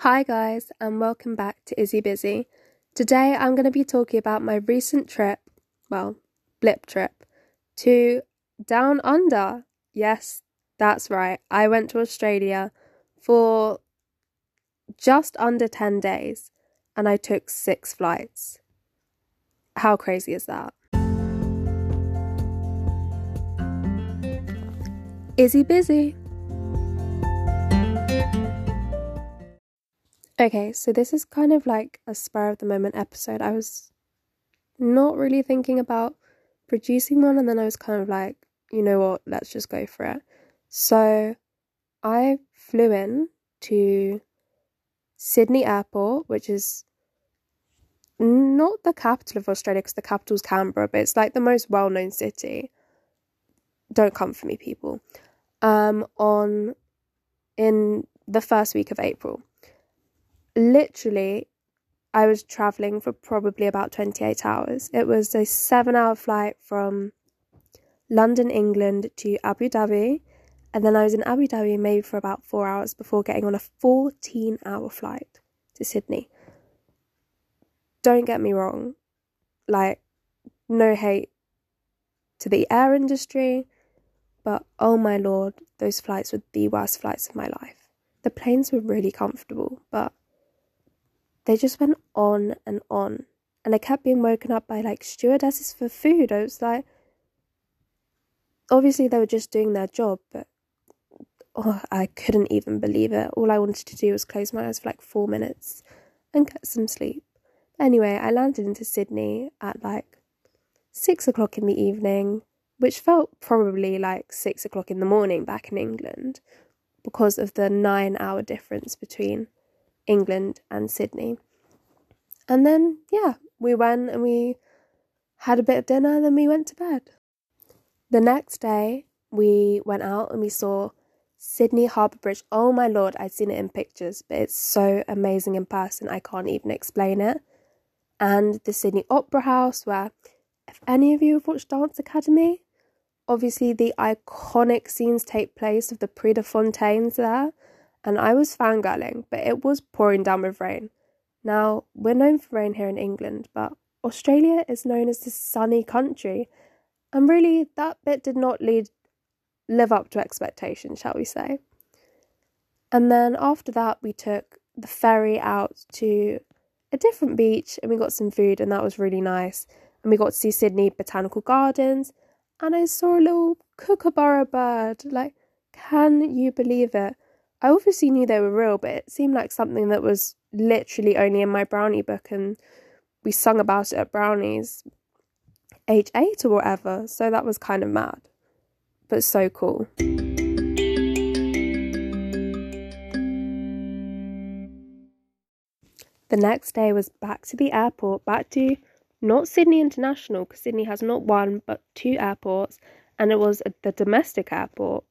Hi, guys, and welcome back to Izzy Busy. Today I'm going to be talking about my recent trip, well, blip trip, to Down Under. Yes, that's right. I went to Australia for just under 10 days and I took six flights. How crazy is that? Izzy Busy. Okay, so this is kind of like a spur of the moment episode. I was not really thinking about producing one, and then I was kind of like, you know what, let's just go for it. So I flew in to Sydney Airport, which is not the capital of Australia because the capital's Canberra, but it's like the most well known city. Don't come for me, people. Um, on in the first week of April literally, I was traveling for probably about 28 hours. It was a seven hour flight from London, England to Abu Dhabi. And then I was in Abu Dhabi maybe for about four hours before getting on a 14 hour flight to Sydney. Don't get me wrong, like, no hate to the air industry, but oh my lord, those flights were the worst flights of my life. The planes were really comfortable, but they just went on and on. And I kept being woken up by like stewardesses for food. I was like, obviously they were just doing their job, but oh, I couldn't even believe it. All I wanted to do was close my eyes for like four minutes and get some sleep. Anyway, I landed into Sydney at like six o'clock in the evening, which felt probably like six o'clock in the morning back in England because of the nine hour difference between England and Sydney. And then, yeah, we went and we had a bit of dinner, then we went to bed. The next day, we went out and we saw Sydney Harbour Bridge. Oh my lord, I'd seen it in pictures, but it's so amazing in person, I can't even explain it. And the Sydney Opera House, where, if any of you have watched Dance Academy, obviously the iconic scenes take place of the Prix de Fonteyn there and I was fangirling, but it was pouring down with rain. Now, we're known for rain here in England, but Australia is known as the sunny country, and really that bit did not lead live up to expectation, shall we say. And then after that we took the ferry out to a different beach and we got some food and that was really nice. And we got to see Sydney Botanical Gardens and I saw a little kookaburra bird. Like, can you believe it? I obviously knew they were real, but it seemed like something that was literally only in my brownie book, and we sung about it at brownies age eight or whatever. So that was kind of mad, but so cool. The next day was back to the airport, back to not Sydney International, because Sydney has not one but two airports, and it was the domestic airport,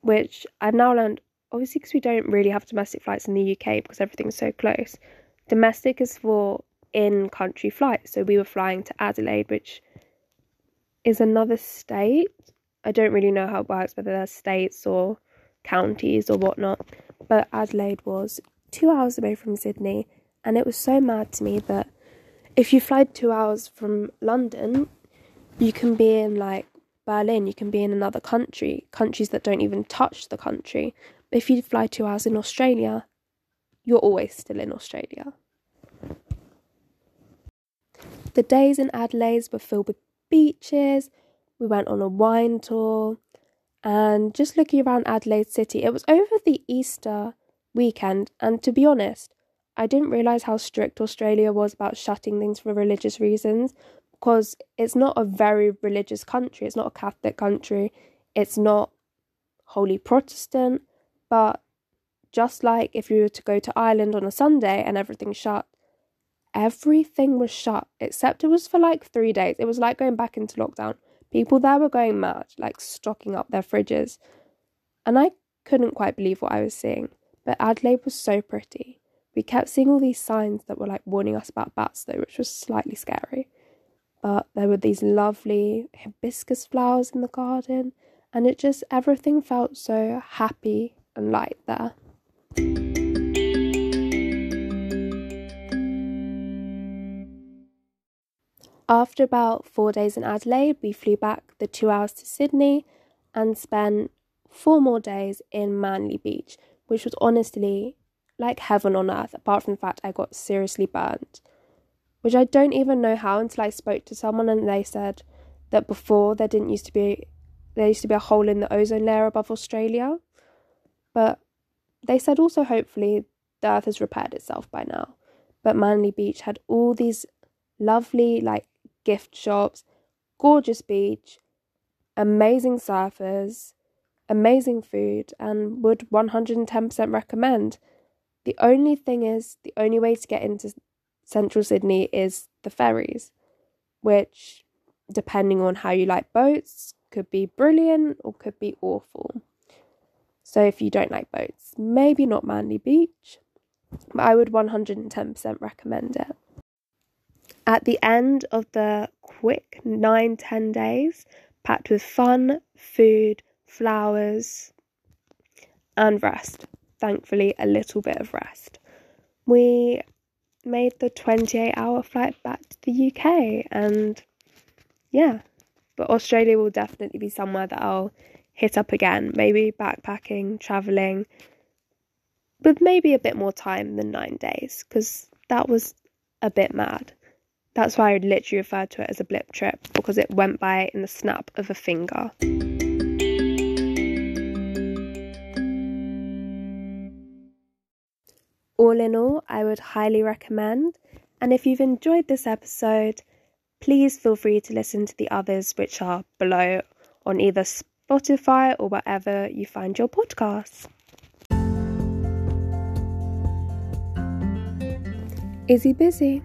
which I've now learned obviously because we don't really have domestic flights in the UK because everything's so close. Domestic is for in country flights. So we were flying to Adelaide, which is another state. I don't really know how it works, whether they're states or counties or whatnot. But Adelaide was two hours away from Sydney, and it was so mad to me that if you fly two hours from London, you can be in like Berlin, you can be in another country, countries that don't even touch the country. But if you fly two hours in Australia, you're always still in Australia. The days in Adelaide were filled with beaches. We went on a wine tour and just looking around Adelaide City. It was over the Easter weekend, and to be honest, I didn't realise how strict Australia was about shutting things for religious reasons because it's not a very religious country, it's not a Catholic country, it's not wholly Protestant. But just like if you were to go to Ireland on a Sunday and everything's shut, everything was shut except it was for like three days. It was like going back into lockdown. People there were going mad, like stocking up their fridges. And I couldn't quite believe what I was seeing. But Adelaide was so pretty. We kept seeing all these signs that were like warning us about bats, though, which was slightly scary. But there were these lovely hibiscus flowers in the garden, and it just everything felt so happy and light there. After about four days in Adelaide, we flew back the two hours to Sydney and spent four more days in Manly Beach, which was honestly like heaven on earth, apart from the fact I got seriously burnt. Which I don't even know how until I spoke to someone and they said that before there didn't used to be there used to be a hole in the ozone layer above Australia. But they said also hopefully the earth has repaired itself by now. But Manly Beach had all these lovely like gift shops, gorgeous beach, amazing surfers, amazing food, and would 110% recommend. The only thing is, the only way to get into central Sydney is the ferries, which, depending on how you like boats, could be brilliant or could be awful. So, if you don't like boats, maybe not Manly Beach, but I would 110% recommend it. At the end of the quick nine, ten days, packed with fun, food, flowers, and rest. Thankfully, a little bit of rest. We made the 28 hour flight back to the UK, and yeah, but Australia will definitely be somewhere that I'll hit up again. Maybe backpacking, traveling, with maybe a bit more time than nine days, because that was a bit mad. That's why I literally referred to it as a blip trip because it went by in the snap of a finger. All in all, I would highly recommend. And if you've enjoyed this episode, please feel free to listen to the others, which are below on either Spotify or wherever you find your podcasts. Izzy Busy.